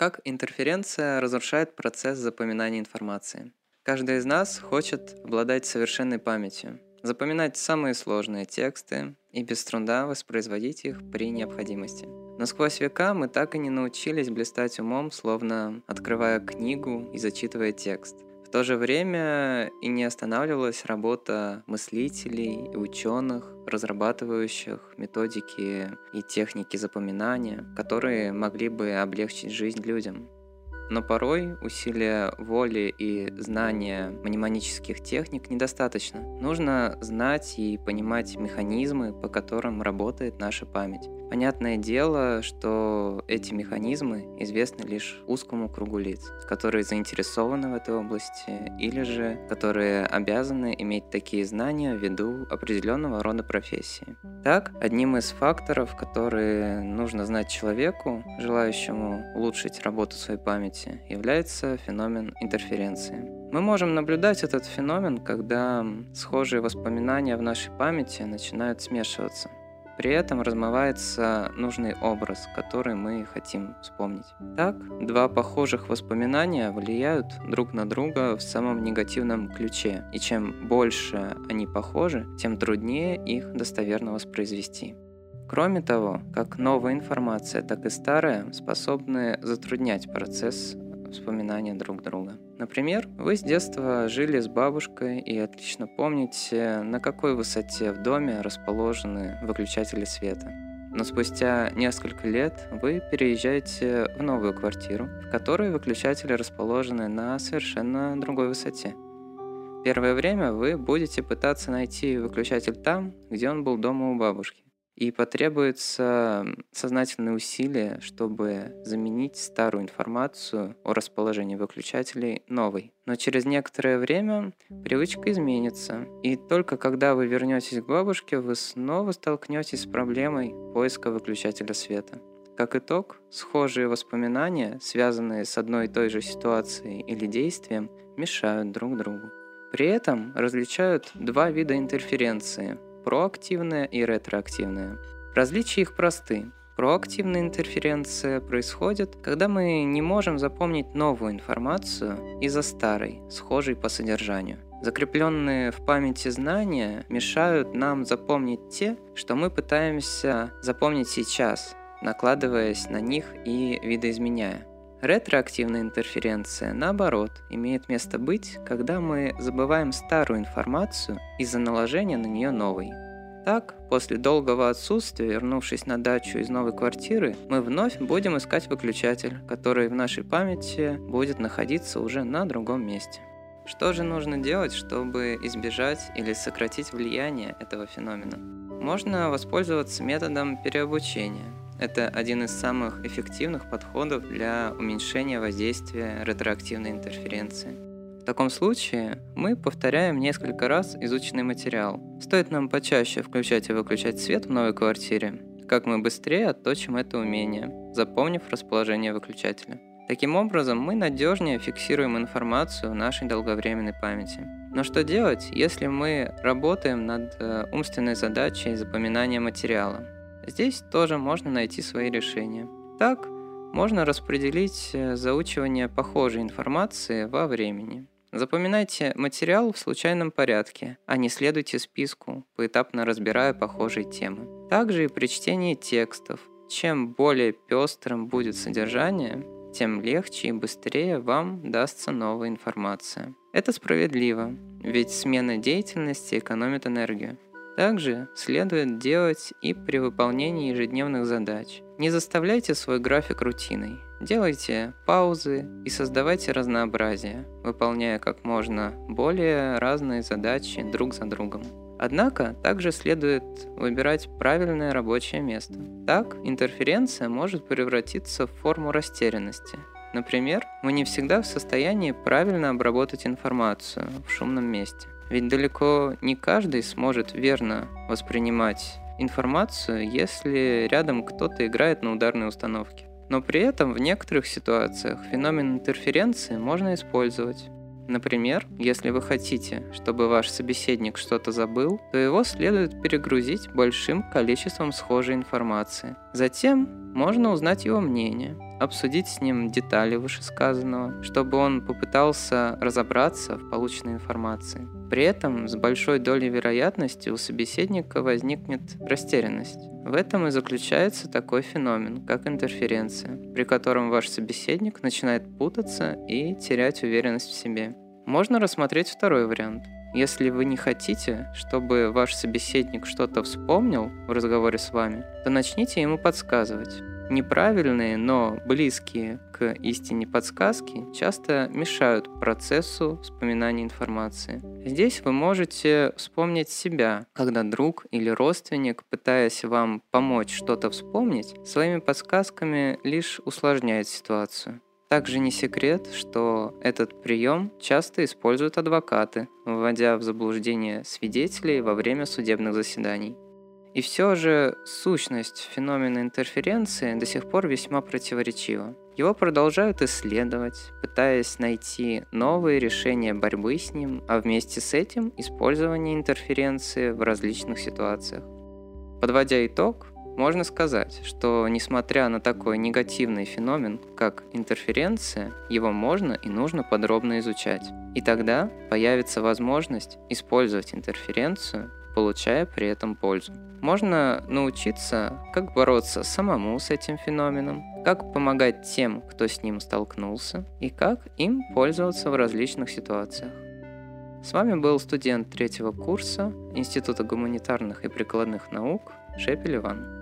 Как интерференция разрушает процесс запоминания информации? Каждый из нас хочет обладать совершенной памятью, запоминать самые сложные тексты и без труда воспроизводить их при необходимости. Но сквозь века мы так и не научились блистать умом, словно открывая книгу и зачитывая текст. В то же время и не останавливалась работа мыслителей и ученых, разрабатывающих методики и техники запоминания, которые могли бы облегчить жизнь людям. Но порой усилия воли и знания мнемонических техник недостаточно. Нужно знать и понимать механизмы, по которым работает наша память. Понятное дело, что эти механизмы известны лишь узкому кругу лиц, которые заинтересованы в этой области или же которые обязаны иметь такие знания ввиду определенного рода профессии. Так, одним из факторов, которые нужно знать человеку, желающему улучшить работу своей памяти, является феномен интерференции. Мы можем наблюдать этот феномен, когда схожие воспоминания в нашей памяти начинают смешиваться. При этом размывается нужный образ, который мы хотим вспомнить. Так, два похожих воспоминания влияют друг на друга в самом негативном ключе, и чем больше они похожи, тем труднее их достоверно воспроизвести. Кроме того, как новая информация, так и старая способны затруднять процесс вспоминания друг друга. Например, вы с детства жили с бабушкой и отлично помните, на какой высоте в доме расположены выключатели света. Но спустя несколько лет вы переезжаете в новую квартиру, в которой выключатели расположены на совершенно другой высоте. Первое время вы будете пытаться найти выключатель там, где он был дома у бабушки. И потребуется сознательные усилия, чтобы заменить старую информацию о расположении выключателей новой. Но через некоторое время привычка изменится. И только когда вы вернетесь к бабушке, вы снова столкнетесь с проблемой поиска выключателя света. Как итог, схожие воспоминания, связанные с одной и той же ситуацией или действием, мешают друг другу. При этом различают два вида интерференции – проактивная и ретроактивная. Различия их просты. Проактивная интерференция происходит, когда мы не можем запомнить новую информацию из-за старой, схожей по содержанию. Закрепленные в памяти знания мешают нам запомнить те, что мы пытаемся запомнить сейчас, накладываясь на них и видоизменяя. Ретроактивная интерференция, наоборот, имеет место быть, когда мы забываем старую информацию из-за наложения на нее новой. Так, после долгого отсутствия, вернувшись на дачу из новой квартиры, мы вновь будем искать выключатель, который в нашей памяти будет находиться уже на другом месте. Что же нужно делать, чтобы избежать или сократить влияние этого феномена? Можно воспользоваться методом переобучения – это один из самых эффективных подходов для уменьшения воздействия ретроактивной интерференции. В таком случае мы повторяем несколько раз изученный материал. Стоит нам почаще включать и выключать свет в новой квартире, как мы быстрее отточим это умение, запомнив расположение выключателя. Таким образом, мы надежнее фиксируем информацию в нашей долговременной памяти. Но что делать, если мы работаем над э, умственной задачей запоминания материала? Здесь тоже можно найти свои решения. Так, можно распределить э, заучивание похожей информации во времени. Запоминайте материал в случайном порядке, а не следуйте списку, поэтапно разбирая похожие темы. Также и при чтении текстов. Чем более пестрым будет содержание, тем легче и быстрее вам дастся новая информация. Это справедливо, ведь смена деятельности экономит энергию. Также следует делать и при выполнении ежедневных задач. Не заставляйте свой график рутиной. Делайте паузы и создавайте разнообразие, выполняя как можно более разные задачи друг за другом. Однако также следует выбирать правильное рабочее место. Так интерференция может превратиться в форму растерянности. Например, мы не всегда в состоянии правильно обработать информацию в шумном месте. Ведь далеко не каждый сможет верно воспринимать информацию, если рядом кто-то играет на ударной установке. Но при этом в некоторых ситуациях феномен интерференции можно использовать. Например, если вы хотите, чтобы ваш собеседник что-то забыл, то его следует перегрузить большим количеством схожей информации. Затем можно узнать его мнение. обсудить с ним детали вышесказанного, чтобы он попытался разобраться в полученной информации. При этом с большой долей вероятности у собеседника возникнет растерянность. В этом и заключается такой феномен, как интерференция, при котором ваш собеседник начинает путаться и терять уверенность в себе. Можно рассмотреть второй вариант – если вы не хотите, чтобы ваш собеседник что-то вспомнил в разговоре с вами, то начните ему подсказывать. Неправильные, но близкие к истине подсказки часто мешают процессу вспоминания информации. Здесь вы можете вспомнить себя, когда друг или родственник, пытаясь вам помочь что-то вспомнить, своими подсказками лишь усложняет ситуацию. Также не секрет, что этот прием часто используют адвокаты, вводя в заблуждение свидетелей во время судебных заседаний. И все же сущность феномена интерференции до сих пор весьма противоречива. Его продолжают исследовать, пытаясь найти новые решения борьбы с ним, а вместе с этим использование интерференции в различных ситуациях. Подводя итог, можно сказать, что несмотря на такой негативный феномен, как интерференция, его можно и нужно подробно изучать. И тогда появится возможность использовать интерференцию, получая при этом пользу. Можно научиться, как бороться самому с этим феноменом, как помогать тем, кто с ним столкнулся, и как им пользоваться в различных ситуациях. С вами был студент третьего курса Института гуманитарных и прикладных наук Шепель Иван.